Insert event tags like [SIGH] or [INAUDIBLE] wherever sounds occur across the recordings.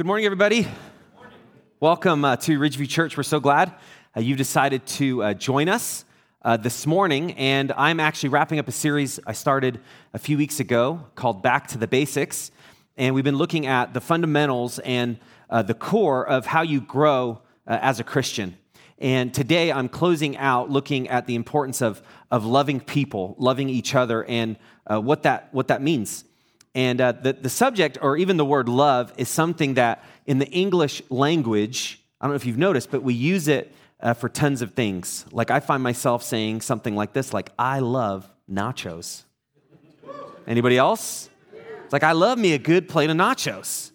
Good morning, everybody. Welcome uh, to Ridgeview Church. We're so glad uh, you've decided to uh, join us uh, this morning. And I'm actually wrapping up a series I started a few weeks ago called Back to the Basics. And we've been looking at the fundamentals and uh, the core of how you grow uh, as a Christian. And today I'm closing out looking at the importance of, of loving people, loving each other, and what, that, what that means. And uh, the, the subject, or even the word love, is something that in the English language, I don't know if you've noticed, but we use it uh, for tons of things. Like I find myself saying something like this, like, I love nachos. Anybody else? It's like, I love me a good plate of nachos.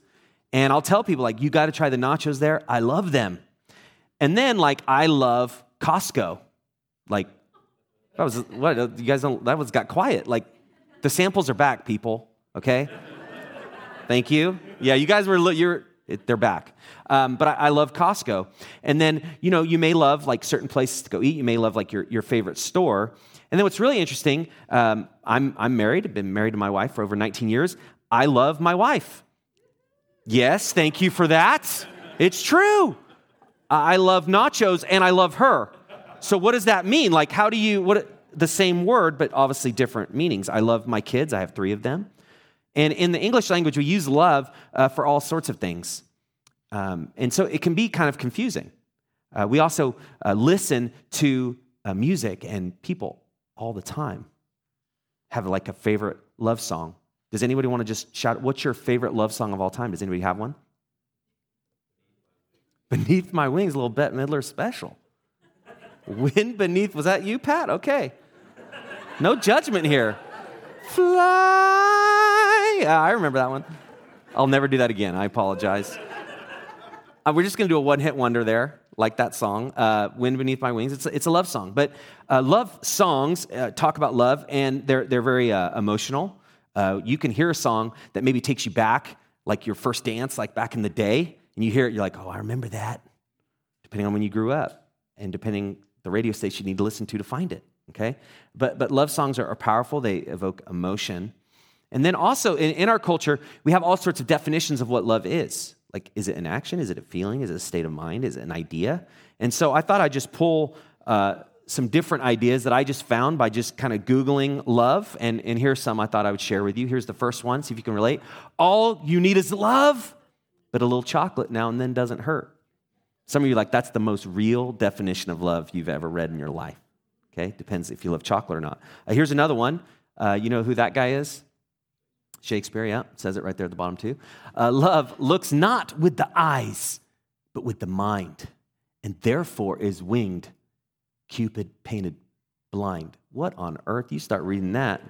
And I'll tell people, like, you got to try the nachos there. I love them. And then, like, I love Costco. Like, that was, what, you guys don't, that was got quiet. Like, the samples are back, people okay? Thank you. Yeah, you guys were, you're, they're back. Um, but I, I, love Costco. And then, you know, you may love like certain places to go eat. You may love like your, your favorite store. And then what's really interesting, um, I'm, I'm married. I've been married to my wife for over 19 years. I love my wife. Yes, thank you for that. It's true. I love nachos and I love her. So what does that mean? Like, how do you, what, the same word, but obviously different meanings. I love my kids. I have three of them. And in the English language, we use love uh, for all sorts of things. Um, and so it can be kind of confusing. Uh, we also uh, listen to uh, music and people all the time have like a favorite love song. Does anybody want to just shout, what's your favorite love song of all time? Does anybody have one? Beneath My Wings, a little Bette Midler special. Wind Beneath, was that you, Pat? Okay. No judgment here. Fly yeah, I remember that one. I'll never do that again. I apologize. Uh, we're just going to do a one hit wonder there, like that song, uh, Wind Beneath My Wings. It's, it's a love song. But uh, love songs uh, talk about love, and they're, they're very uh, emotional. Uh, you can hear a song that maybe takes you back, like your first dance, like back in the day, and you hear it, you're like, oh, I remember that, depending on when you grew up, and depending the radio station you need to listen to to find it. Okay? But, but love songs are, are powerful, they evoke emotion. And then also in, in, our culture, we have all sorts of definitions of what love is. Like, is it an action? Is it a feeling? Is it a state of mind? Is it an idea? And so I thought I'd just pull uh, some different ideas that I just found by just kind of Googling love. And, and here's some I thought I would share with you. Here's the first one, see if you can relate. All you need is love, but a little chocolate now and then doesn't hurt. Some of you like, that's the most real definition of love you've ever read in your life. Okay, depends if you love chocolate or not. Uh, here's another one. Uh, you know who that guy is? Shakespeare, yeah, says it right there at the bottom too. Uh, love looks not with the eyes, but with the mind, and therefore is winged. Cupid painted blind. What on earth? You start reading that.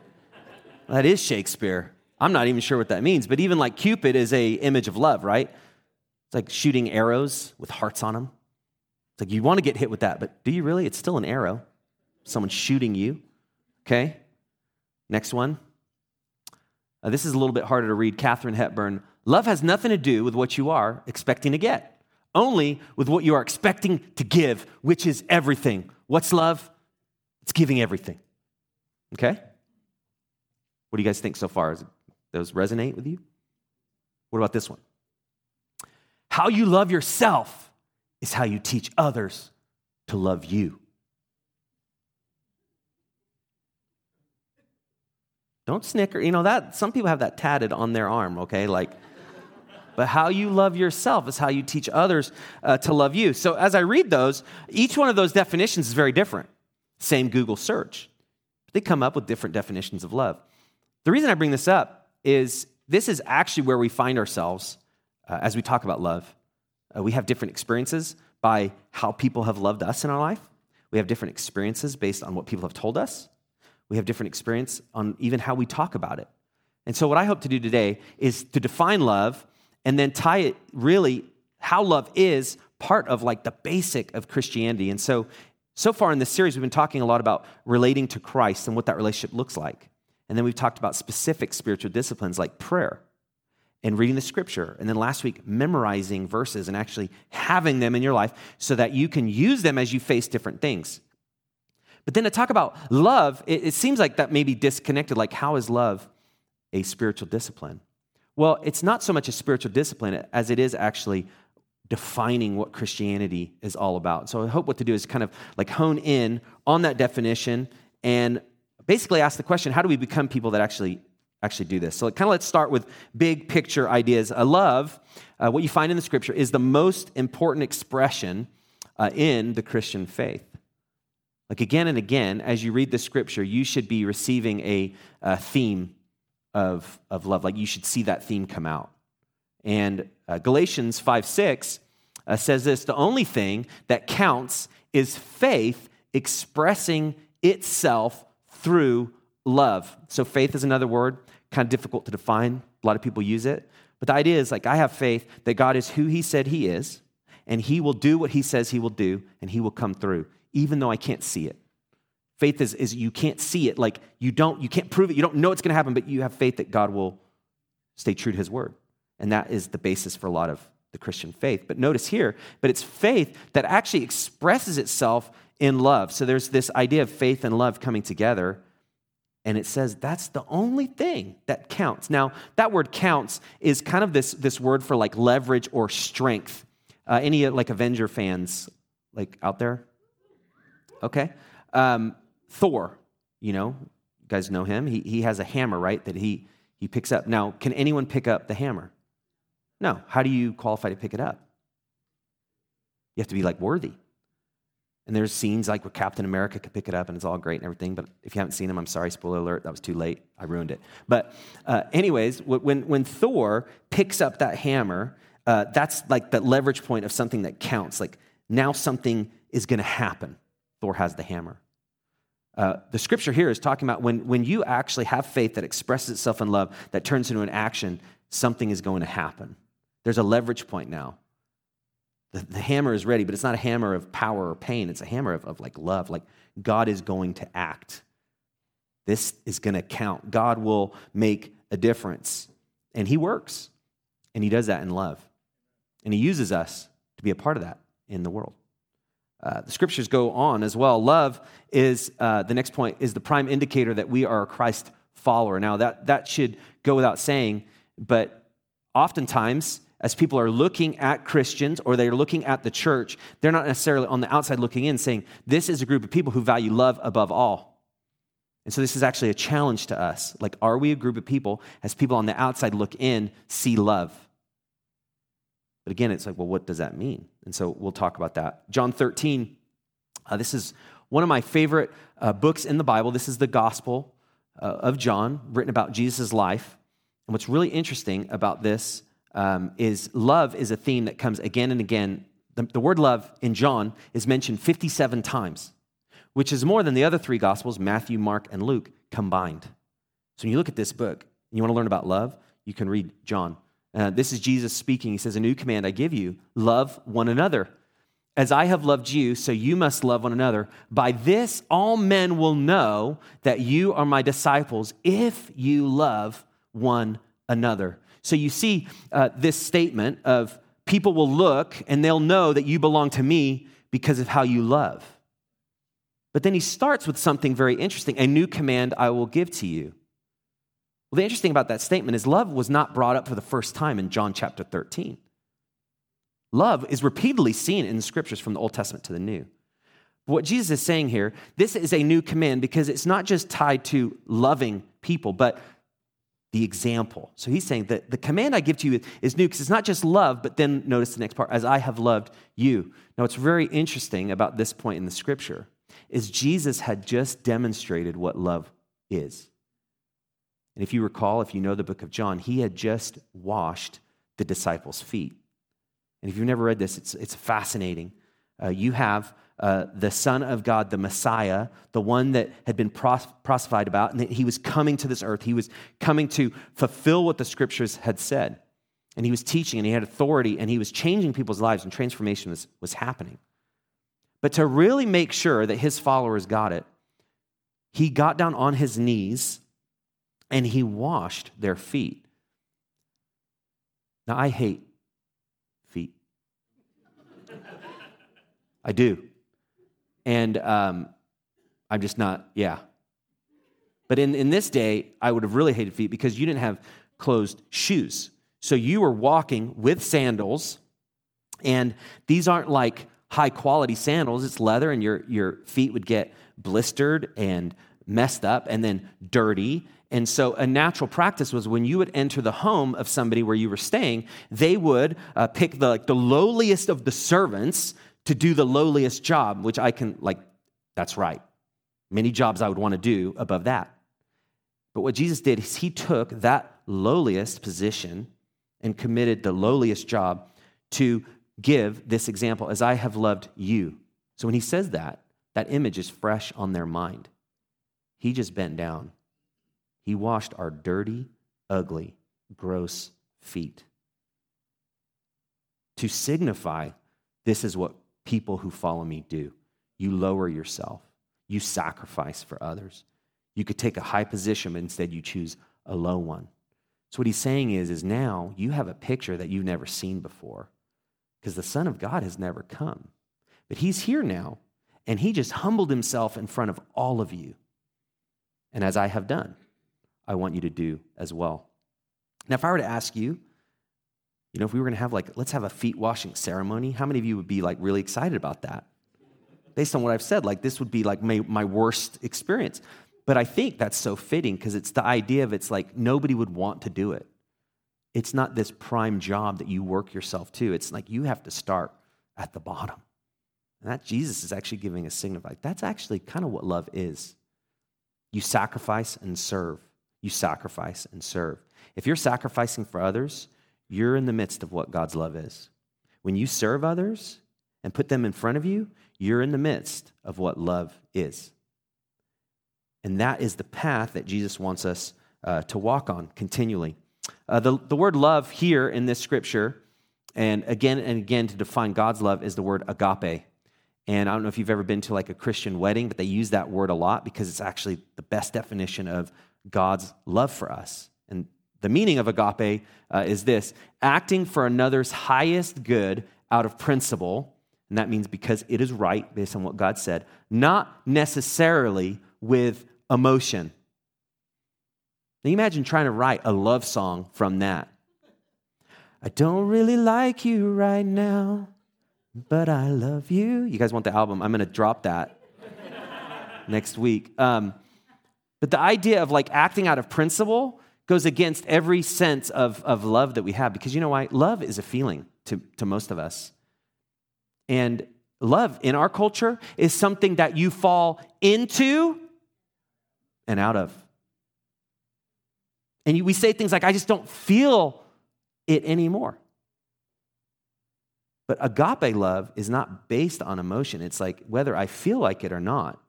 That is Shakespeare. I'm not even sure what that means, but even like Cupid is a image of love, right? It's like shooting arrows with hearts on them. It's like you want to get hit with that, but do you really? It's still an arrow. Someone shooting you. Okay? Next one. Uh, this is a little bit harder to read. Katharine Hepburn. Love has nothing to do with what you are expecting to get, only with what you are expecting to give, which is everything. What's love? It's giving everything. Okay? What do you guys think so far? Does those resonate with you? What about this one? How you love yourself is how you teach others to love you. Don't snicker. You know that some people have that tatted on their arm, okay? Like but how you love yourself is how you teach others uh, to love you. So as I read those, each one of those definitions is very different. Same Google search. They come up with different definitions of love. The reason I bring this up is this is actually where we find ourselves uh, as we talk about love. Uh, we have different experiences by how people have loved us in our life. We have different experiences based on what people have told us. We have different experience on even how we talk about it. And so, what I hope to do today is to define love and then tie it really how love is part of like the basic of Christianity. And so, so far in this series, we've been talking a lot about relating to Christ and what that relationship looks like. And then we've talked about specific spiritual disciplines like prayer and reading the scripture. And then last week, memorizing verses and actually having them in your life so that you can use them as you face different things. But then to talk about love, it, it seems like that may be disconnected. Like, how is love a spiritual discipline? Well, it's not so much a spiritual discipline as it is actually defining what Christianity is all about. So I hope what to do is kind of like hone in on that definition and basically ask the question how do we become people that actually actually do this so kind of let's start with big picture ideas i love uh, what you find in the scripture is the most important expression uh, in the christian faith like again and again as you read the scripture you should be receiving a, a theme of, of love like you should see that theme come out and uh, galatians 5 6 uh, says this the only thing that counts is faith expressing itself through love. So faith is another word, kind of difficult to define. A lot of people use it. But the idea is like, I have faith that God is who He said He is, and He will do what He says He will do, and He will come through, even though I can't see it. Faith is, is you can't see it, like you don't, you can't prove it, you don't know it's gonna happen, but you have faith that God will stay true to His word. And that is the basis for a lot of the Christian faith. But notice here, but it's faith that actually expresses itself in love. So there's this idea of faith and love coming together. And it says that's the only thing that counts. Now, that word counts is kind of this, this word for like leverage or strength. Uh, any like Avenger fans like out there? Okay. Um, Thor, you know, you guys know him. He, he has a hammer, right? That he, he picks up. Now, can anyone pick up the hammer? No. How do you qualify to pick it up? You have to be like worthy. And there's scenes like where Captain America could pick it up and it's all great and everything. But if you haven't seen them, I'm sorry, spoiler alert, that was too late. I ruined it. But, uh, anyways, when, when Thor picks up that hammer, uh, that's like the leverage point of something that counts. Like now something is going to happen. Thor has the hammer. Uh, the scripture here is talking about when, when you actually have faith that expresses itself in love, that turns into an action, something is going to happen. There's a leverage point now. The, the, hammer is ready, but it's not a hammer of power or pain. It's a hammer of, of like love. Like God is going to act. This is going to count. God will make a difference. And He works. And He does that in love. And He uses us to be a part of that in the world. Uh, the scriptures go on as well. Love is, uh, the next point, is the prime indicator that we are a Christ follower. Now, that, that should go without saying, but oftentimes as people are looking at Christians or they're looking at the church, they're not necessarily on the outside looking in saying, this is a group of people who value love above all. And so this is actually a challenge to us. Like, are we a group of people, as people on the outside look in, see love? But again, it's like, well, what does that mean? And so we'll talk about that. John 13, uh, this is one of my favorite uh, books in the Bible. This is the Gospel uh, of John, written about Jesus' life. And what's really interesting about this um, is love is a theme that comes again and again. The, the word love in John is mentioned 57 times, which is more than the other three Gospels, Matthew, Mark, and Luke, combined. So when you look at this book and you want to learn about love, you can read John. Uh, this is Jesus speaking. He says, A new command I give you love one another. As I have loved you, so you must love one another. By this, all men will know that you are my disciples if you love one another. So you see uh, this statement of people will look and they'll know that you belong to me because of how you love. But then he starts with something very interesting a new command I will give to you. Well, the interesting about that statement is love was not brought up for the first time in John chapter 13. Love is repeatedly seen in the scriptures from the Old Testament to the New. What Jesus is saying here, this is a new command because it's not just tied to loving people, but the example. So he's saying that the command I give to you is new because it's not just love, but then notice the next part, as I have loved you. Now, what's very interesting about this point in the scripture is Jesus had just demonstrated what love is. And if you recall, if you know the book of John, he had just washed the disciples' feet. And if you've never read this, it's, it's fascinating. Uh, you have uh, the Son of God, the Messiah, the one that had been prophesied about, and that he was coming to this earth. He was coming to fulfill what the scriptures had said. And he was teaching, and he had authority, and he was changing people's lives, and transformation was, was happening. But to really make sure that his followers got it, he got down on his knees and he washed their feet. Now, I hate feet. I do. And um, I'm just not, yeah. But in, in this day, I would have really hated feet because you didn't have closed shoes. So you were walking with sandals, and these aren't like high quality sandals, it's leather, and your, your feet would get blistered and messed up and then dirty. And so, a natural practice was when you would enter the home of somebody where you were staying, they would uh, pick the, like, the lowliest of the servants to do the lowliest job, which I can, like, that's right. Many jobs I would want to do above that. But what Jesus did is he took that lowliest position and committed the lowliest job to give this example as I have loved you. So when he says that, that image is fresh on their mind. He just bent down. He washed our dirty, ugly, gross feet. To signify this is what people who follow me do. You lower yourself, you sacrifice for others. You could take a high position, but instead you choose a low one. So what he's saying is, is now you have a picture that you've never seen before because the Son of God has never come. But he's here now, and he just humbled himself in front of all of you. And as I have done, I want you to do as well. Now, if I were to ask you, you know, if we were going to have like, let's have a feet washing ceremony, how many of you would be like really excited about that? Based on what I've said, like this would be like my, my worst experience. But I think that's so fitting because it's the idea of it's like nobody would want to do it. It's not this prime job that you work yourself to. It's like you have to start at the bottom. And that Jesus is actually giving a signal like that's actually kind of what love is. You sacrifice and serve. You sacrifice and serve. If you're sacrificing for others, you're in the midst of what God's love is. When you serve others and put them in front of you, you're in the midst of what love is. And that is the path that Jesus wants us uh, to walk on continually. Uh, the, the word love here in this scripture, and again and again to define God's love, is the word agape. And I don't know if you've ever been to like a Christian wedding, but they use that word a lot because it's actually the best definition of God's love for us. And the meaning of agape uh, is this acting for another's highest good out of principle. And that means because it is right based on what God said, not necessarily with emotion. Now, imagine trying to write a love song from that. I don't really like you right now, but I love you. You guys want the album? I'm going to drop that [LAUGHS] next week. Um, but the idea of like acting out of principle goes against every sense of, of love that we have because you know why? Love is a feeling to, to most of us. And love in our culture is something that you fall into and out of. And we say things like, I just don't feel it anymore. But agape love is not based on emotion. It's like whether I feel like it or not,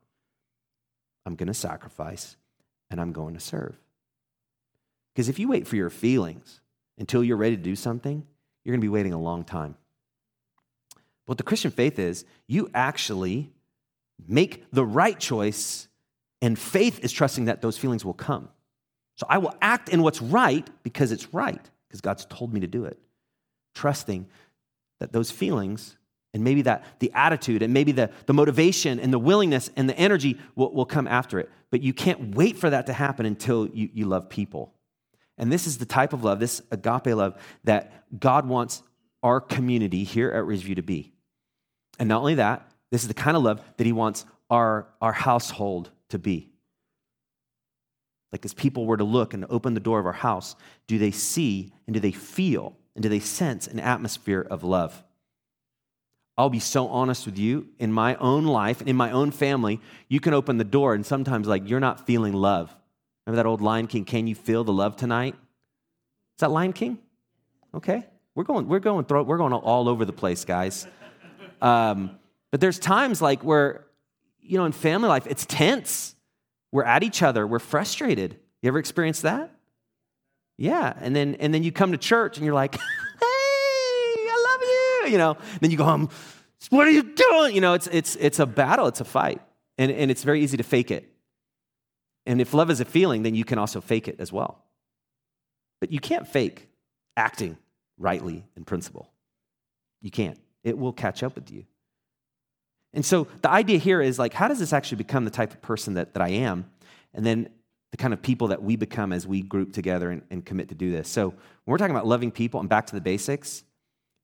I'm going to sacrifice and I'm going to serve. Because if you wait for your feelings until you're ready to do something, you're going to be waiting a long time. What the Christian faith is, you actually make the right choice and faith is trusting that those feelings will come. So I will act in what's right because it's right, because God's told me to do it. Trusting that those feelings and maybe that the attitude and maybe the, the motivation and the willingness and the energy will, will come after it. But you can't wait for that to happen until you, you love people. And this is the type of love, this agape love, that God wants our community here at Ridgeview to be. And not only that, this is the kind of love that He wants our, our household to be. Like, as people were to look and open the door of our house, do they see and do they feel and do they sense an atmosphere of love? I'll be so honest with you. In my own life and in my own family, you can open the door and sometimes, like, you're not feeling love. Remember that old Lion King, Can You Feel the Love Tonight? Is that Lion King? Okay. We're going, we're going, throw, we're going all over the place, guys. Um, but there's times like where you know, in family life, it's tense. We're at each other, we're frustrated. You ever experienced that? Yeah. And then and then you come to church and you're like, [LAUGHS] you. Know, then you go home, what are you doing? You know, it's it's it's a battle, it's a fight. And, and it's very easy to fake it. And if love is a feeling, then you can also fake it as well. But you can't fake acting rightly in principle. You can't. It will catch up with you. And so the idea here is like, how does this actually become the type of person that, that I am? And then the kind of people that we become as we group together and, and commit to do this. So, when we're talking about loving people and back to the basics,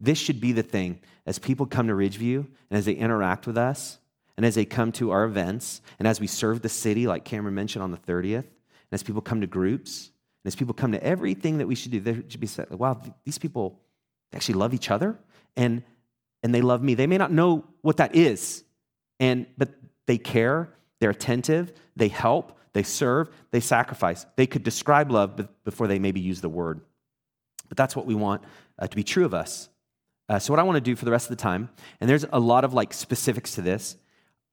this should be the thing as people come to Ridgeview and as they interact with us and as they come to our events and as we serve the city, like Cameron mentioned on the 30th, and as people come to groups and as people come to everything that we should do, there should be said, wow, these people actually love each other and, and they love me. They may not know what that is, and, but they care, they're attentive, they help, they serve, they sacrifice. They could describe love before they maybe use the word. But that's what we want uh, to be true of us. Uh, so, what I want to do for the rest of the time, and there's a lot of like specifics to this,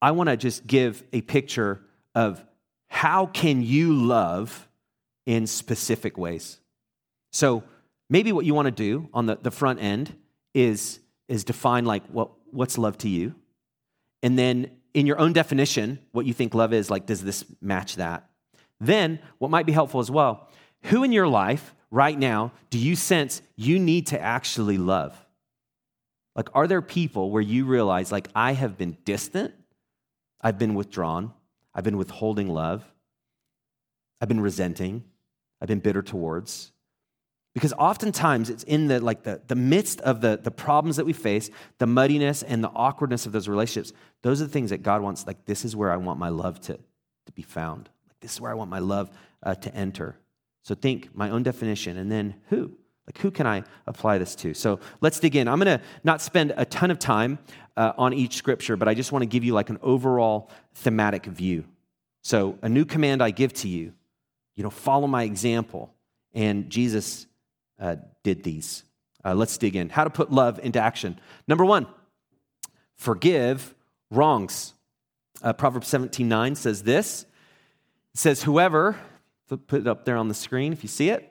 I want to just give a picture of how can you love in specific ways. So, maybe what you want to do on the, the front end is, is define like what, what's love to you. And then in your own definition, what you think love is, like, does this match that? Then, what might be helpful as well, who in your life right now do you sense you need to actually love? Like, are there people where you realize, like, I have been distant, I've been withdrawn, I've been withholding love, I've been resenting, I've been bitter towards? Because oftentimes it's in the like the, the midst of the, the problems that we face, the muddiness and the awkwardness of those relationships, those are the things that God wants, like, this is where I want my love to, to be found. Like, this is where I want my love uh, to enter. So think my own definition, and then who? Like, who can I apply this to? So let's dig in. I'm going to not spend a ton of time uh, on each scripture, but I just want to give you like an overall thematic view. So, a new command I give to you, you know, follow my example. And Jesus uh, did these. Uh, let's dig in. How to put love into action. Number one, forgive wrongs. Uh, Proverbs 17 9 says this. It says, Whoever, put it up there on the screen if you see it.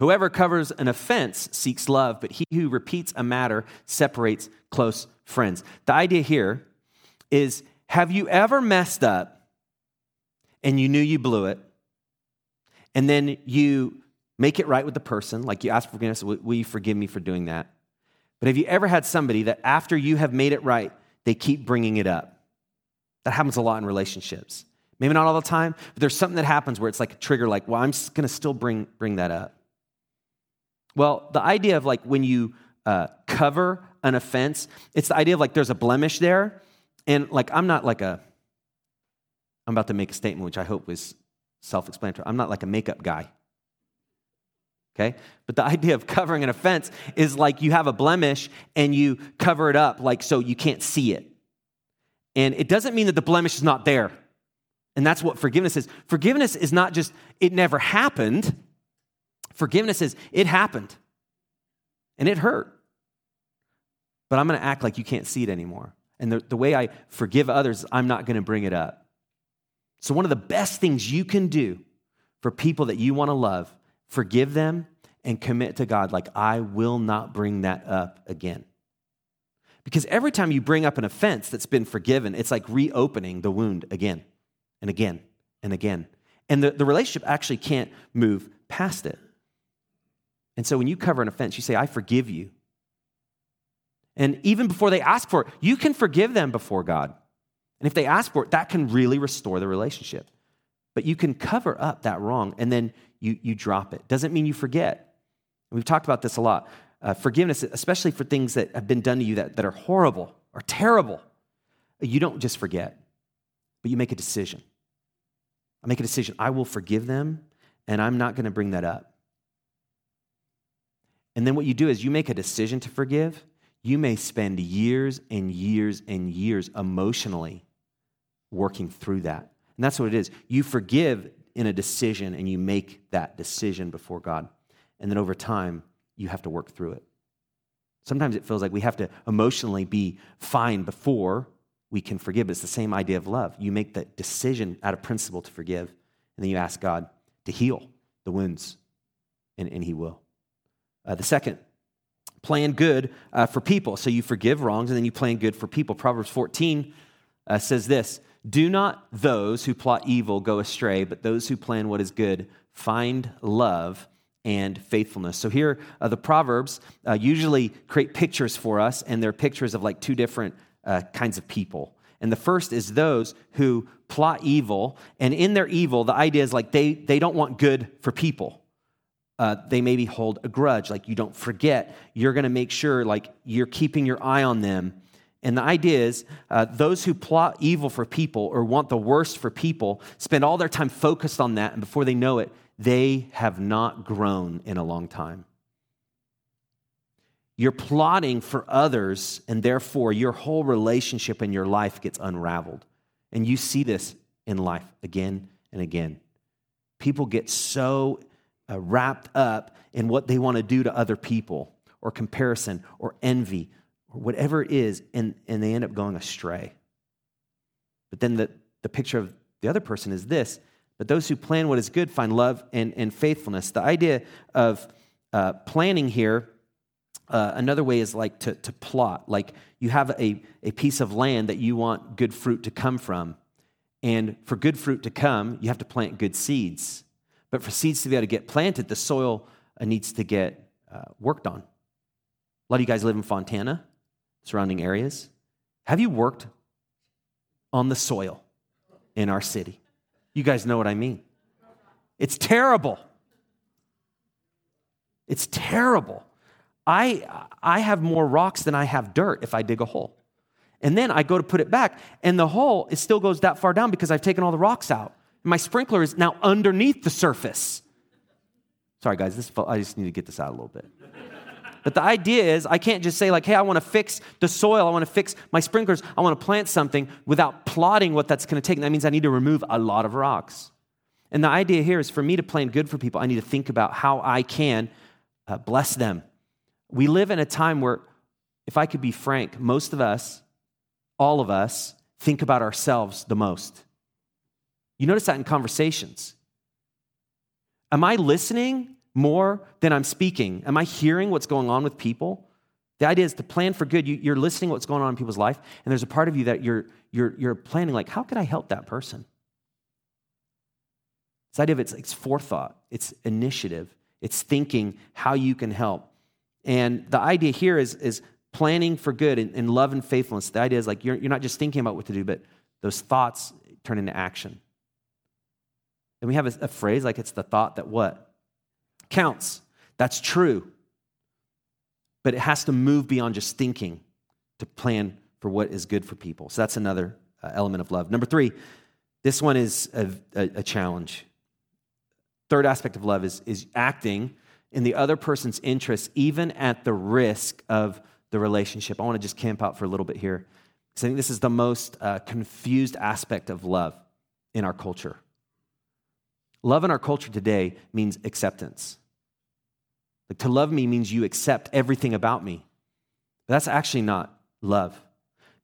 Whoever covers an offense seeks love, but he who repeats a matter separates close friends. The idea here is have you ever messed up and you knew you blew it, and then you make it right with the person, like you ask forgiveness, will you forgive me for doing that? But have you ever had somebody that after you have made it right, they keep bringing it up? That happens a lot in relationships. Maybe not all the time, but there's something that happens where it's like a trigger, like, well, I'm going to still bring, bring that up. Well, the idea of like when you uh, cover an offense, it's the idea of like there's a blemish there. And like, I'm not like a, I'm about to make a statement which I hope is self explanatory. I'm not like a makeup guy okay? But the [LAUGHS] idea of covering an offense is like you have a blemish and you cover it up, like so you can't see it. And it doesn't mean that the blemish is not there. And that's what forgiveness is. Forgiveness is not just, it never happened. Forgiveness is, it happened and it hurt. But I'm going to act like you can't see it anymore. And the, the way I forgive others, I'm not going to bring it up. So, one of the best things you can do for people that you want to love forgive them, and commit to God, like, I will not bring that up again. Because every time you bring up an offense that's been forgiven, it's like reopening the wound again and again and again. And the, the relationship actually can't move past it. And so when you cover an offense, you say, I forgive you. And even before they ask for it, you can forgive them before God. And if they ask for it, that can really restore the relationship. But you can cover up that wrong and then you, you drop it. Doesn't mean you forget. We've talked about this a lot. Uh, forgiveness, especially for things that have been done to you that, that are horrible or terrible, you don't just forget, but you make a decision. I make a decision. I will forgive them, and I'm not going to bring that up. And then what you do is you make a decision to forgive. You may spend years and years and years emotionally working through that. And that's what it is. You forgive in a decision and you make that decision before God. And then over time, you have to work through it. Sometimes it feels like we have to emotionally be fine before we can forgive. It's the same idea of love. You make the decision out of principle to forgive, and then you ask God to heal the wounds, and, and He will. Uh, the second, plan good uh, for people. So you forgive wrongs, and then you plan good for people. Proverbs 14 uh, says this do not those who plot evil go astray, but those who plan what is good find love and faithfulness. So here, uh, the Proverbs uh, usually create pictures for us, and they're pictures of like two different uh, kinds of people. And the first is those who plot evil. And in their evil, the idea is like they, they don't want good for people. Uh, they maybe hold a grudge, like you don't forget. You're going to make sure, like, you're keeping your eye on them. And the idea is uh, those who plot evil for people or want the worst for people spend all their time focused on that. And before they know it, they have not grown in a long time. You're plotting for others, and therefore your whole relationship and your life gets unraveled. And you see this in life again and again. People get so uh, wrapped up in what they want to do to other people, or comparison, or envy, or whatever it is, and, and they end up going astray. But then the, the picture of the other person is this but those who plan what is good find love and, and faithfulness. The idea of uh, planning here uh, another way is like to, to plot. Like you have a, a piece of land that you want good fruit to come from. And for good fruit to come, you have to plant good seeds. But for seeds to be able to get planted, the soil uh, needs to get uh, worked on. A lot of you guys live in Fontana, surrounding areas. Have you worked on the soil in our city? You guys know what I mean. It's terrible. It's terrible. I, I have more rocks than I have dirt if I dig a hole. And then I go to put it back, and the hole it still goes that far down because I've taken all the rocks out. My sprinkler is now underneath the surface. Sorry, guys, this, I just need to get this out a little bit. But the idea is, I can't just say, like, hey, I want to fix the soil, I want to fix my sprinklers, I want to plant something without plotting what that's going to take. And that means I need to remove a lot of rocks. And the idea here is for me to plan good for people, I need to think about how I can uh, bless them, we live in a time where, if I could be frank, most of us, all of us, think about ourselves the most. You notice that in conversations. Am I listening more than I'm speaking? Am I hearing what's going on with people? The idea is to plan for good. You, are listening what's going on in people's life, and there's a part of you that you're, you're, you're planning, like, how can I help that person? This idea of it's, it's forethought, it's initiative, it's thinking how you can help. And the idea here is, is planning for good and, and love and faithfulness. The idea is like you're, you're not just thinking about what to do, but those thoughts turn into action. And we have a, a phrase like it's the thought that what? Counts. That's true. But it has to move beyond just thinking to plan for what is good for people. So that's another uh, element of love. Number three, this one is a, a, a challenge. Third aspect of love is, is acting in the other person's interests, even at the risk of the relationship. I want to just camp out for a little bit here because I think this is the most uh, confused aspect of love in our culture. Love in our culture today means acceptance. Like to love me means you accept everything about me. But that's actually not love.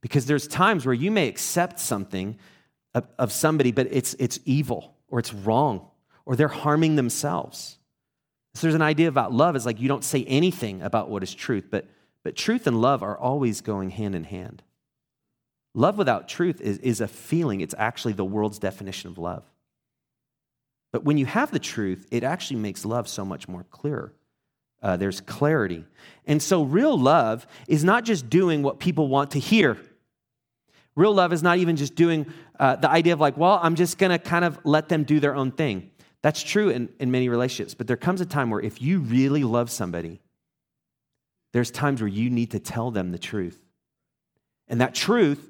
Because there's times where you may accept something of, of somebody, but it's, it's evil or it's wrong or they're harming themselves. So there's an idea about love is like you don't say anything about what is truth, but, but truth and love are always going hand in hand. Love without truth is, is a feeling, it's actually the world's definition of love. But when you have the truth, it actually makes love so much more clearer. Uh, there's clarity. And so, real love is not just doing what people want to hear. Real love is not even just doing uh, the idea of like, well, I'm just going to kind of let them do their own thing. That's true in, in many relationships, but there comes a time where if you really love somebody, there's times where you need to tell them the truth. And that truth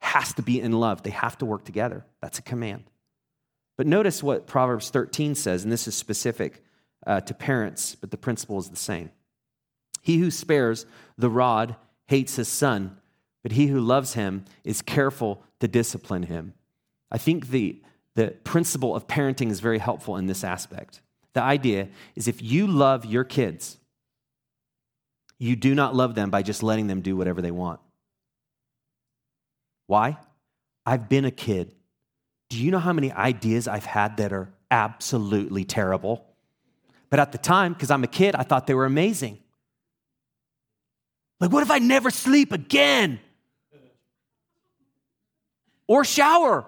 has to be in love. They have to work together. That's a command. But notice what Proverbs 13 says, and this is specific uh, to parents, but the principle is the same. He who spares the rod hates his son, but he who loves him is careful to discipline him. I think the, the principle of parenting is very helpful in this aspect. The idea is if you love your kids, you do not love them by just letting them do whatever they want. Why? I've been a kid. Do you know how many ideas I've had that are absolutely terrible? But at the time, because I'm a kid, I thought they were amazing. Like, what if I never sleep again? Or shower?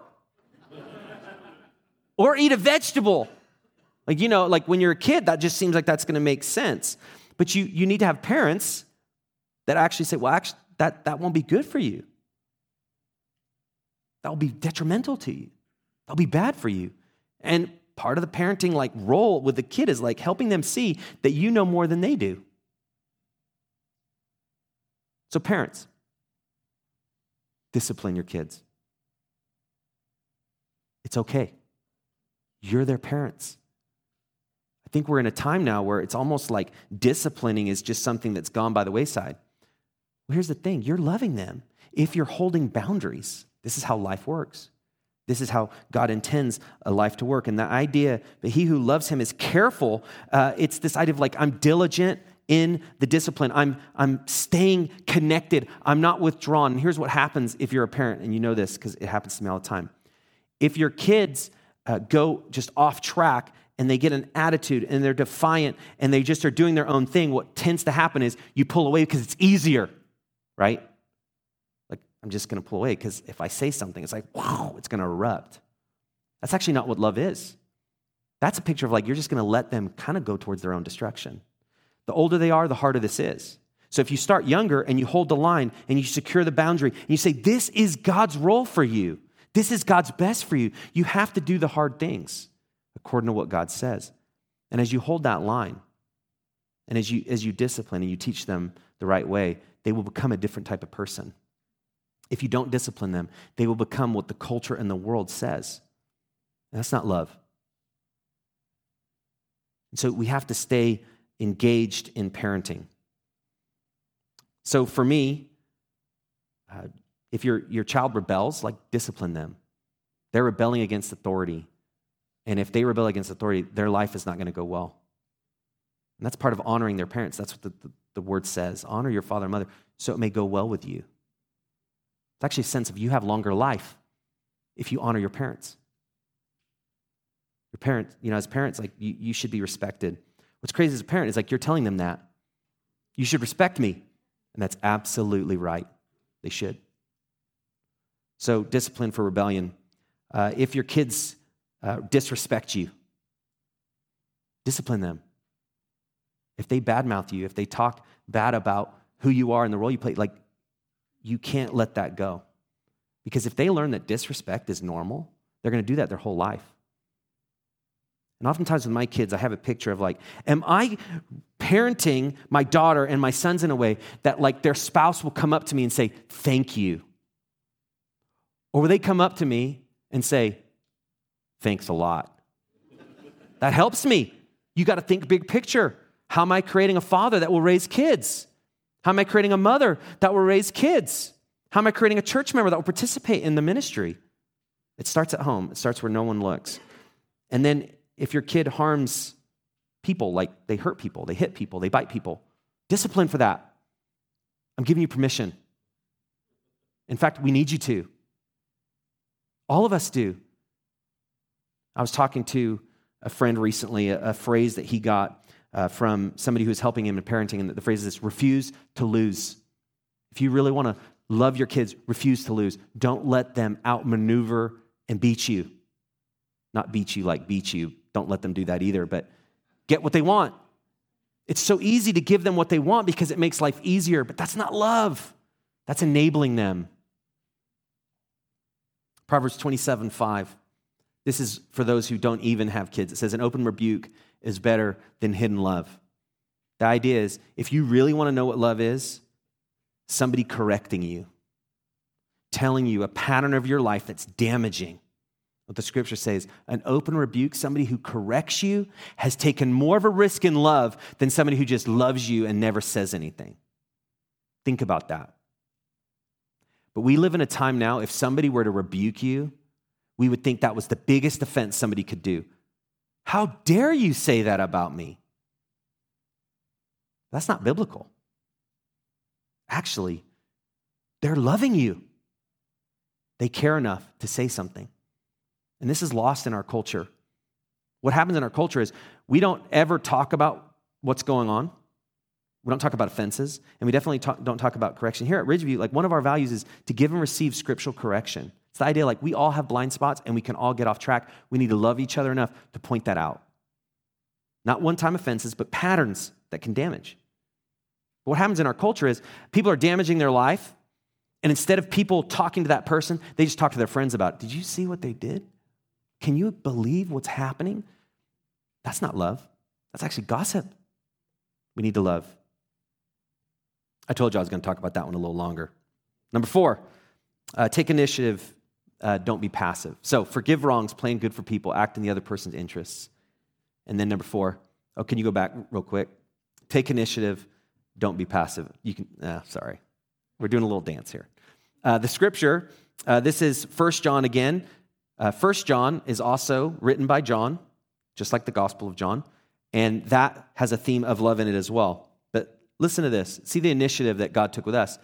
or eat a vegetable. Like, you know, like when you're a kid, that just seems like that's going to make sense. But you, you need to have parents that actually say, well, actually, that, that won't be good for you. that will be detrimental to you. That'll be bad for you. And part of the parenting like role with the kid is like helping them see that you know more than they do. So parents, discipline your kids. It's okay. You're their parents. I think we're in a time now where it's almost like disciplining is just something that's gone by the wayside. Well, here's the thing you're loving them if you're holding boundaries. This is how life works. This is how God intends a life to work. And the idea that he who loves him is careful, uh, it's this idea of like, I'm diligent in the discipline. I'm, I'm staying connected. I'm not withdrawn. And here's what happens if you're a parent, and you know this because it happens to me all the time. If your kids uh, go just off track and they get an attitude and they're defiant and they just are doing their own thing, what tends to happen is you pull away because it's easier, right? I'm just going to pull away because if I say something, it's like, wow, it's going to erupt. That's actually not what love is. That's a picture of like, you're just going to let them kind of go towards their own destruction. The older they are, the harder this is. So if you start younger and you hold the line and you secure the boundary and you say, This is God's role for you, this is God's best for you, you have to do the hard things according to what God says. And as you hold that line, and as you, as you discipline and you teach them the right way, they will become a different type of person. If you don't discipline them, they will become what the culture and the world says. That's not love. And so we have to stay engaged in parenting. So for me, uh, if your, your child rebels, like discipline them. They're rebelling against authority. And if they rebel against authority, their life is not going to go well. And that's part of honoring their parents. That's what the, the, the, word says honor your father and mother so it may go well with you. It's actually a sense of you have longer life if you honor your parents. Your parents, you know, as parents, like you, you should be respected. What's crazy as a parent is like you're telling them that. You should respect me. And that's absolutely right. They should. So, discipline for rebellion. Uh, if your kids uh, disrespect you, discipline them. If they badmouth you, if they talk bad about who you are and the role you play, like, you can't let that go. Because if they learn that disrespect is normal, they're going to do that their whole life. And oftentimes with my kids, I have a picture of like, am I parenting my daughter and my sons in a way that like their spouse will come up to me and say, thank you? Or will they come up to me and say, thanks a lot? That helps me. You got to think big picture. How am I creating a father that will raise kids? How am I creating a mother that will raise kids? How am I creating a church member that will participate in the ministry? It starts at home, it starts where no one looks. And then if your kid harms people, like they hurt people, they hit people, they bite people, discipline for that. I'm giving you permission. In fact, we need you to. All of us do. I was talking to a friend recently, a, phrase that he got uh, from somebody who's helping him in parenting, and the phrase is refuse to lose. If you really want to love your kids, refuse to lose. Don't let them outmaneuver and beat you. Not beat you like beat you, don't let them do that either, but get what they want. It's so easy to give them what they want because it makes life easier, but that's not love. That's enabling them. Proverbs 27 5. This is for those who don't even have kids. It says, An open rebuke is better than hidden love. The idea is if you really want to know what love is, somebody correcting you, telling you a pattern of your life that's damaging what the scripture says an open rebuke, somebody who corrects you, has taken more of a risk in love than somebody who just loves you and never says anything. Think about that. But we live in a time now, if somebody were to rebuke you, we would think that was the biggest offense somebody could do. How dare you say that about me? That's not biblical. Actually, they're loving you. They care enough to say something. And this is lost in our culture. What happens in our culture is we don't ever talk about what's going on. We don't talk about offenses, and we definitely talk, don't talk about correction. Here at Ridgeview, like one of our values is to give and receive scriptural correction. It's the idea like we all have blind spots and we can all get off track. We need to love each other enough to point that out. Not one time offenses, but patterns that can damage. What happens in our culture is people are damaging their life And instead of people talking to that person, they just talk to their friends about, did you see what they did? Can you believe what's happening? That's not love. That's actually gossip. We need to love. I told you I was going to talk about that one a little longer. Number four, uh, take initiative, uh, don't be passive. So forgive wrongs, plan good for people, act in the other person's interests. And then number four, oh, can you go back real quick? Take initiative, don't be passive. You can, uh, sorry. We're doing a little dance here. Uh, the scripture, uh, this is First John again. Uh, First John is also written by John, just like the Gospel of John, and that has a theme of love in it as well. But listen to this. See the initiative that God took with us.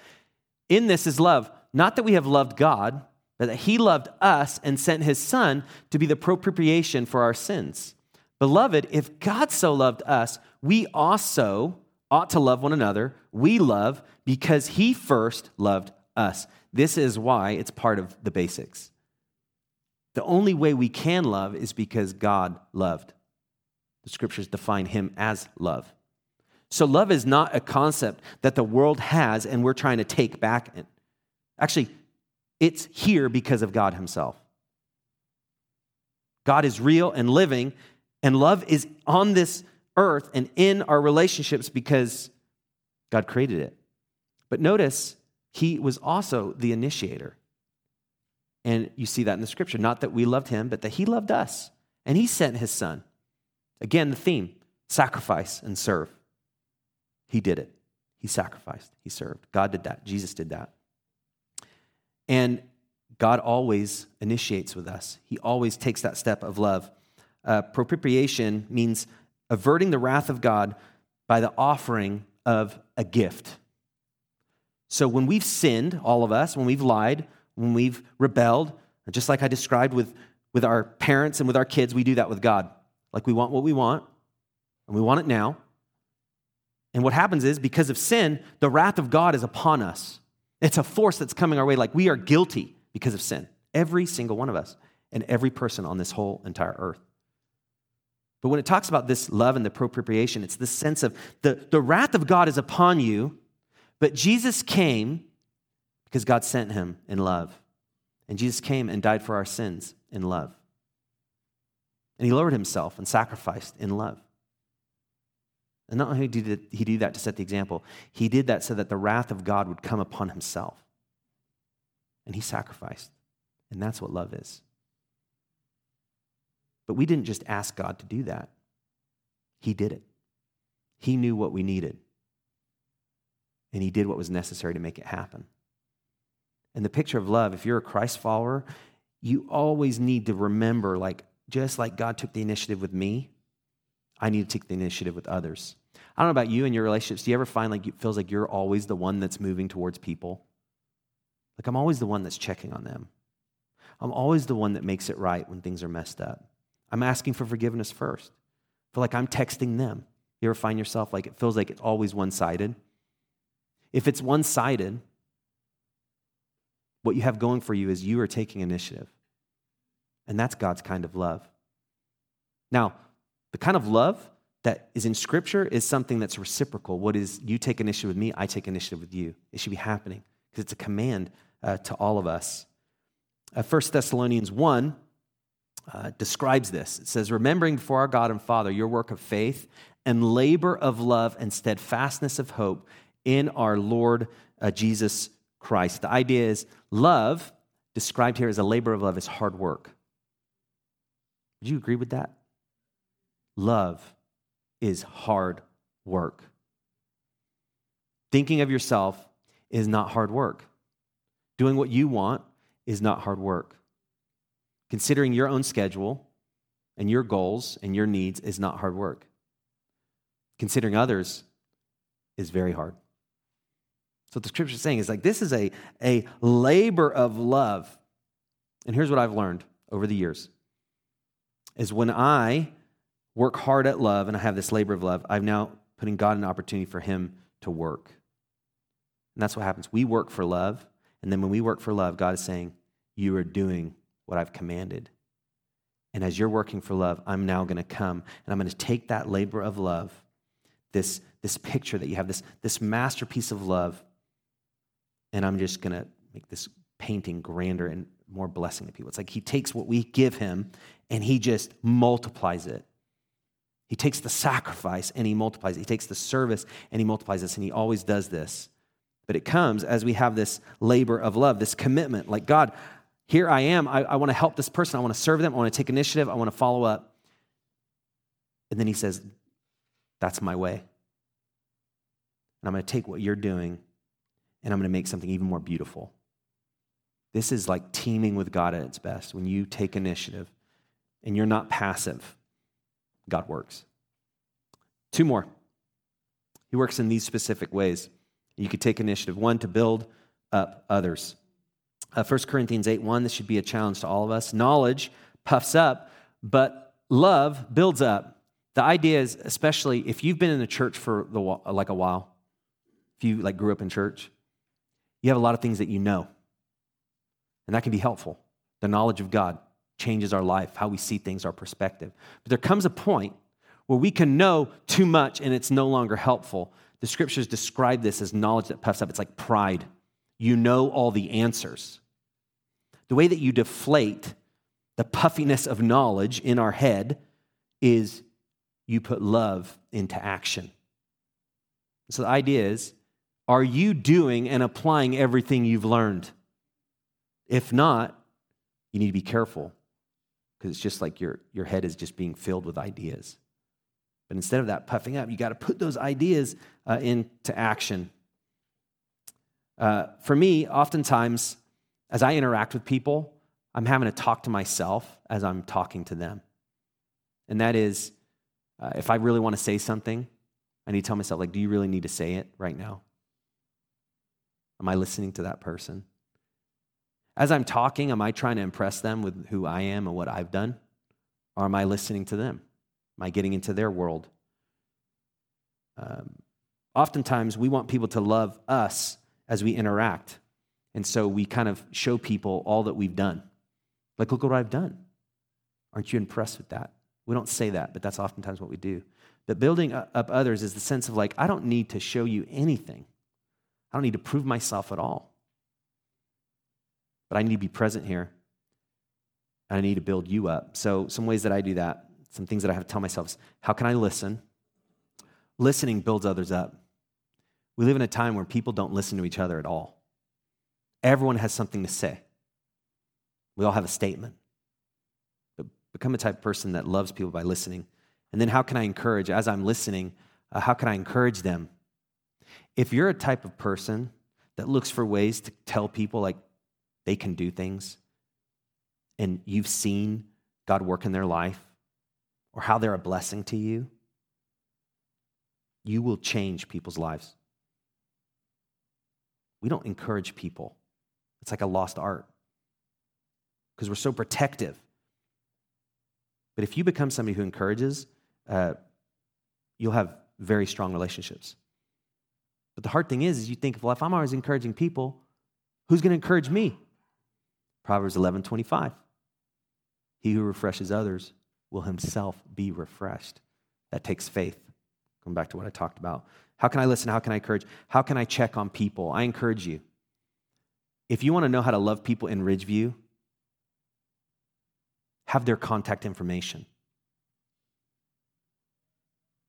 In this is love, not that we have loved God, but that He loved us and sent His Son to be the propitiation for our sins. Beloved, if God so loved us, we also ought to love one another. We love because He first loved us. This is why it's part of the basics. The only way we can love is because God loved. The scriptures define him as love. So, love is not a concept that the world has and we're trying to take back. Actually, it's here because of God himself. God is real and living, and love is on this earth and in our relationships because God created it. But notice, he was also the initiator. And you see that in the scripture. Not that we loved him, but that he loved us. And he sent his son. Again, the theme sacrifice and serve. He did it. He sacrificed, he served. God did that. Jesus did that. And God always initiates with us, He always takes that step of love. Uh, propitiation means averting the wrath of God by the offering of a gift. So when we've sinned, all of us, when we've lied, when we've rebelled, just like I described with, with our parents and with our kids, we do that with God. Like we want what we want, and we want it now. And what happens is, because of sin, the wrath of God is upon us. It's a force that's coming our way. Like we are guilty because of sin. Every single one of us, and every person on this whole entire earth. But when it talks about this love and the propitiation, it's this sense of the, the wrath of God is upon you, but Jesus came because God sent him in love. And Jesus came and died for our sins in love. And he lowered himself and sacrificed in love. And not only did he do that to set the example, he did that so that the wrath of God would come upon himself. And he sacrificed. And that's what love is. But we didn't just ask God to do that, he did it. He knew what we needed. And he did what was necessary to make it happen. And the picture of love, if you're a Christ follower, you always need to remember, like, just like God took the initiative with me, I need to take the initiative with others. I don't know about you and your relationships. Do you ever find like it feels like you're always the one that's moving towards people? Like I'm always the one that's checking on them. I'm always the one that makes it right when things are messed up. I'm asking for forgiveness first. Feel like I'm texting them. You ever find yourself like it feels like it's always one sided? If it's one sided, what you have going for you is you are taking initiative. And that's God's kind of love. Now, the kind of love that is in Scripture is something that's reciprocal. What is you take initiative with me, I take initiative with you. It should be happening because it's a command uh, to all of us. Uh, 1 Thessalonians 1 uh, describes this. It says, Remembering before our God and Father your work of faith and labor of love and steadfastness of hope in our Lord uh, Jesus Christ. The idea is love, described here as a labor of love, is hard work. Would you agree with that? Love is hard work. Thinking of yourself is not hard work. Doing what you want is not hard work. Considering your own schedule and your goals and your needs is not hard work. Considering others is very hard. So what the scripture is saying is like this is a, a labor of love. And here's what I've learned over the years is when I work hard at love and I have this labor of love, I'm now putting God an opportunity for him to work. And that's what happens. We work for love, and then when we work for love, God is saying, You are doing what I've commanded. And as you're working for love, I'm now going to come and I'm going to take that labor of love, this, this picture that you have, this, this masterpiece of love, and I'm just going to make this painting grander and more blessing to people. It's like he takes what we give him and he just multiplies it. He takes the sacrifice and he multiplies it. He takes the service and he multiplies this, and he always does this. But it comes as we have this labor of love, this commitment. Like, God, here I am. I, I want to help this person. I want to serve them. I want to take initiative. I want to follow up. And then he says, That's my way. And I'm going to take what you're doing and I'm going to make something even more beautiful. This is like teaming with God at its best. When you take initiative and you're not passive, God works. Two more. He works in these specific ways. You could take initiative. One, to build up others. Uh, 1 Corinthians 8 1, this should be a challenge to all of us. Knowledge puffs up, but love builds up. The idea is, especially if you've been in the church for the, like a while, if you like grew up in church, you have a lot of things that you know. And that can be helpful. The knowledge of God changes our life, how we see things, our perspective. But there comes a point where we can know too much and it's no longer helpful. The scriptures describe this as knowledge that puffs up. It's like pride. You know all the answers. The way that you deflate the puffiness of knowledge in our head is you put love into action. So the idea is are you doing and applying everything you've learned? If not, you need to be careful because it's just like your, your head is just being filled with ideas. But instead of that puffing up, you got to put those ideas uh, into action. Uh, for me, oftentimes, as I interact with people, I'm having to talk to myself as I'm talking to them. And that is, uh, if I really want to say something, I need to tell myself, like, do you really need to say it right now? Am I listening to that person? As I'm talking, am I trying to impress them with who I am and what I've done? Or am I listening to them? Am I getting into their world? Um, oftentimes, we want people to love us as we interact. And so we kind of show people all that we've done. Like, look what I've done. Aren't you impressed with that? We don't say that, but that's oftentimes what we do. But building up others is the sense of like, I don't need to show you anything. I don't need to prove myself at all. But I need to be present here. And I need to build you up. So, some ways that I do that, some things that I have to tell myself is how can I listen? Listening builds others up. We live in a time where people don't listen to each other at all. Everyone has something to say. We all have a statement. But become a type of person that loves people by listening. And then how can I encourage, as I'm listening, uh, how can I encourage them? If you're a type of person that looks for ways to tell people like they can do things, and you've seen God work in their life, or how they're a blessing to you, you will change people's lives. We don't encourage people. It's like a lost art because we're so protective. But if you become somebody who encourages, uh, you'll have very strong relationships. But the hard thing is, is you think, well, if I'm always encouraging people, who's going to encourage me? Proverbs 11 25. He who refreshes others will himself be refreshed. That takes faith. Going back to what I talked about. How can I listen? How can I encourage? How can I check on people? I encourage you. If you want to know how to love people in Ridgeview, have their contact information.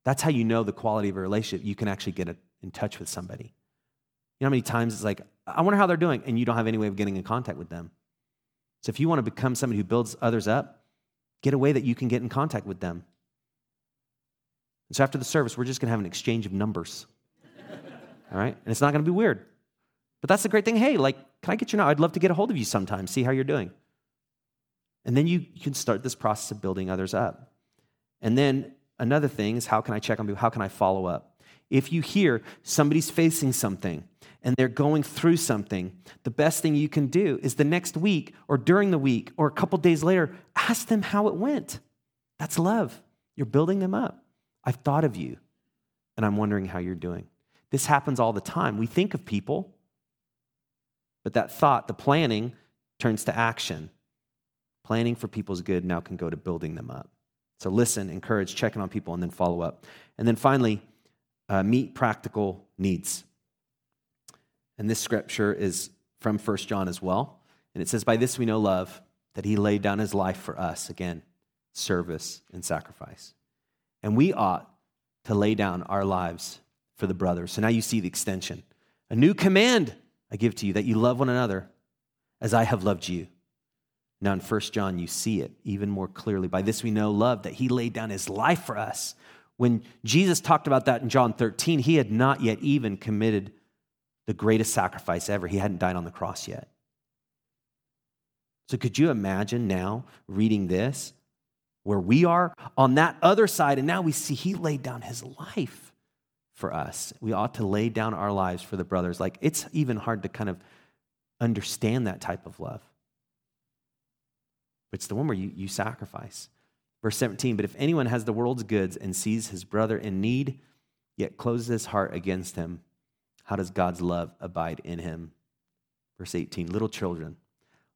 That's how you know the quality of a relationship. You can actually get in touch with somebody. You know how many times it's like, I wonder how they're doing, and you don't have any way of getting in contact with them. So if you want to become somebody who builds others up, get a way that you can get in contact with them. And so after the service, we're just going to have an exchange of numbers. [LAUGHS] All right? And it's not going to be weird. But that's the great thing. Hey, like, can I get your number? I'd love to get a hold of you sometime, see how you're doing. And then you, you can start this process of building others up. And then another thing is how can I check on people? How can I follow up? If you hear somebody's facing something and they're going through something, the best thing you can do is the next week or during the week or a couple days later, ask them how it went. That's love. You're building them up. I've thought of you and I'm wondering how you're doing. This happens all the time. We think of people, but that thought, the planning, turns to action. Planning for people's good now can go to building them up. So listen, encourage, checking on people, and then follow up. And then finally, uh, meet practical needs. And this scripture is from 1 John as well. And it says, By this we know love, that he laid down his life for us. Again, service and sacrifice. And we ought to lay down our lives for the brothers. So now you see the extension. A new command I give to you that you love one another as I have loved you. Now in 1 John, you see it even more clearly. By this we know love, that he laid down his life for us. When Jesus talked about that in John 13, he had not yet even committed the greatest sacrifice ever. He hadn't died on the cross yet. So could you imagine now reading this where we are on that other side, and now we see he laid down his life for us. We ought to lay down our lives for the brothers. Like it's even hard to kind of understand that type of love. But it's the one where you, you sacrifice. Verse 17, but if anyone has the world's goods and sees his brother in need, yet closes his heart against him, how does God's love abide in him? Verse 18, little children,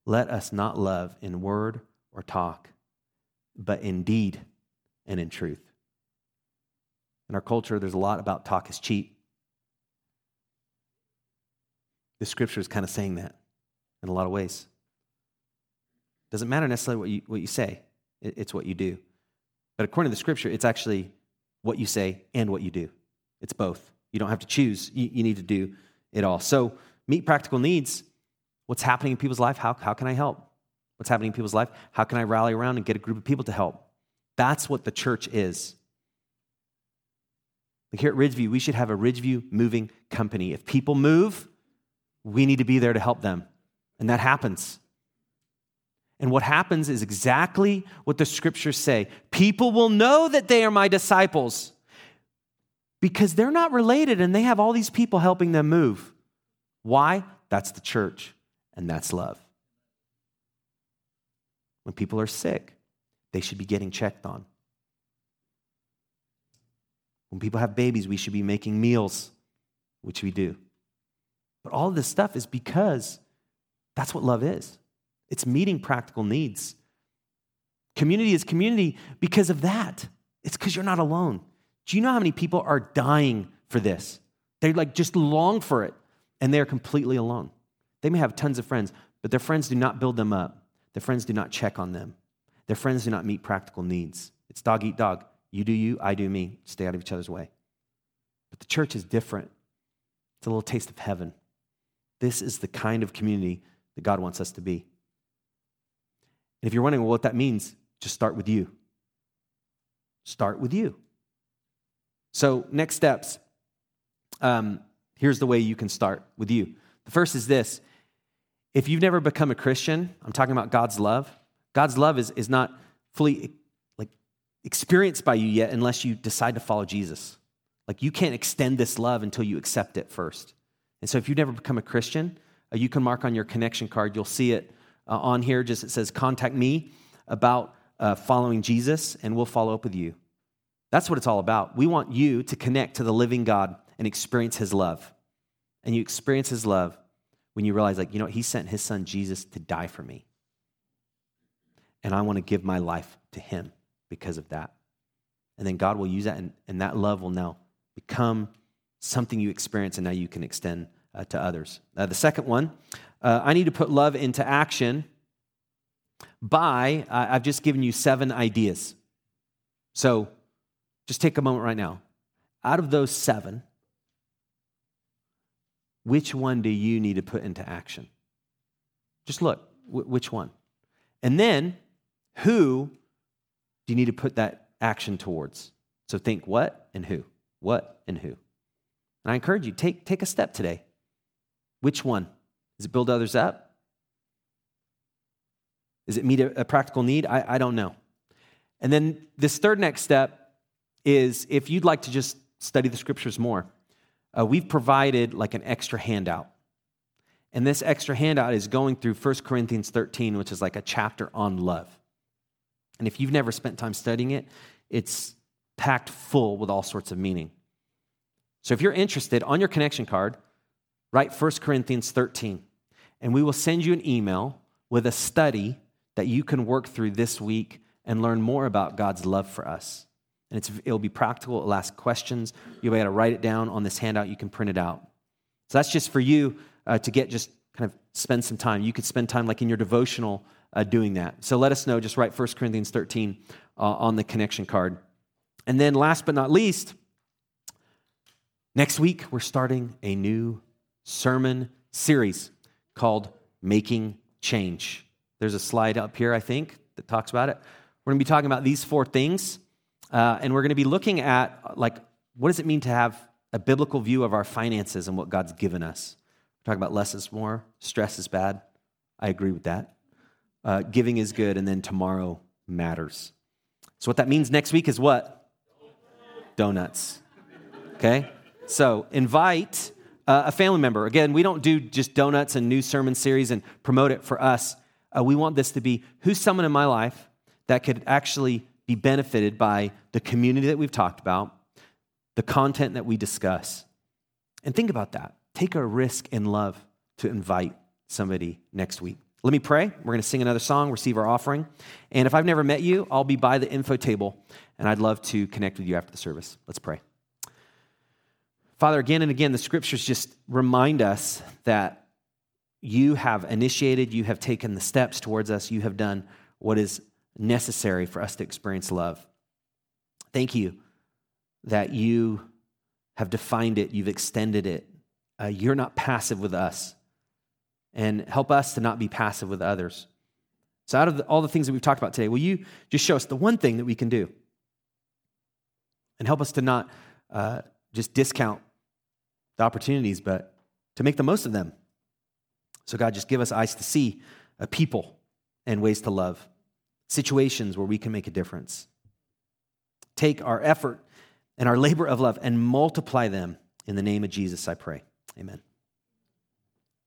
let us not love in word or talk but in deed and in truth. In our culture, there's a lot about talk is cheap. The scripture is kind of saying that in a lot of ways. Doesn't matter necessarily what you, what you say, it's what you do. But according to the scripture, it's actually what you say and what you do. It's both. You don't have to choose, you, you need to do it all. So, meet practical needs. What's happening in people's life? How, how can I help? what's happening in people's life. How can I rally around and get a group of people to help? That's what the church is. Like here at Ridgeview, we should have a Ridgeview moving company. If people move, we need to be there to help them. And that happens. And what happens is exactly what the scriptures say people will know that they are my disciples because they're not related and they have all these people helping them move. Why? That's the church, and that's love. When people are sick, they should be getting checked on. When people have babies, we should be making meals, which we do. But all of this stuff is because that's what love is it's meeting practical needs. Community is community because of that. It's because you're not alone. Do you know how many people are dying for this? They like just long for it and they're completely alone. They may have tons of friends, but their friends do not build them up. Their friends do not check on them. Their friends do not meet practical needs. It's dog eat dog. You do you, I do me. Stay out of each other's way. But the church is different. It's a little taste of heaven. This is the kind of community that God wants us to be. And if you're wondering well, what that means, just start with you. Start with you. So, next steps. Um, here's the way you can start with you. The first is this if you've never become a Christian, I'm talking about God's love. God's love is, is not fully like experienced by you yet unless you decide to follow Jesus. Like you can't extend this love until you accept it first. And so if you've never become a Christian, you can mark on your connection card. You'll see it uh, on here. Just it says contact me about uh, following Jesus, and we'll follow up with you. That's what it's all about. We want you to connect to the living God and experience His love. And you experience His love when you realize, like, you know, he sent his son Jesus to die for me. And I want to give my life to him because of that. And then God will use that, and, and that love will now become something you experience, and now you can extend uh, to others. Uh, the second one, uh, I need to put love into action by, I've just given you seven ideas. So just take a moment right now. Out of those seven, which one do you need to put into action? Just look, which one? And then, who do you need to put that action towards? So think what and who? What and who? And I encourage you, take, take a step today. Which one? Is it build others up? Is it meet a, a practical need? I, I don't know. And then this third next step is if you'd like to just study the scriptures more, uh, we've provided like an extra handout. And this extra handout is going through 1 Corinthians 13, which is like a chapter on love. And if you've never spent time studying it, it's packed full with all sorts of meaning. So if you're interested, on your connection card, write 1 Corinthians 13, and we will send you an email with a study that you can work through this week and learn more about God's love for us and it'll be practical. It'll ask questions. You'll be able to write it down on this handout. You can print it out. So that's just for you uh, to get just kind of spend some time. You could spend time like in your devotional uh, doing that. So let us know. Just write 1 Corinthians 13 uh, on the connection card. And then last but not least, next week we're starting a new sermon series called Making Change. There's a slide up here, I think, that talks about it. We're going to be talking about these four things, uh, and we're going to be looking at like what does it mean to have a biblical view of our finances and what God's given us. We're talking about less is more, stress is bad. I agree with that. Uh, giving is good, and then tomorrow matters. So, what that means next week is what? Donuts. Okay? So, invite uh, a family member. Again, we don't do just donuts and new sermon series and promote it for us. Uh, we want this to be who's someone in my life that could actually be benefited by the community that we've talked about, the content that we discuss. And think about that. Take a risk in love to invite somebody next week. Let me pray. We're going to sing another song, receive our offering. And if I've never met you, I'll be by the info table, and I'd love to connect with you after the service. Let's pray. Father, again and again, the scriptures just remind us that you have initiated, you have taken the steps towards us, you have done what is necessary for us to experience love. Thank you that you have defined it, you've extended it. Uh, you're not passive with us. And help us to not be passive with others. So, out of the, all the things that we've talked about today, will you just show us the one thing that we can do? And help us to not uh, just discount the opportunities, but to make the most of them. So, God, just give us eyes to see a people and ways to love, situations where we can make a difference. Take our effort and our labor of love and multiply them in the name of Jesus, I pray. Amen.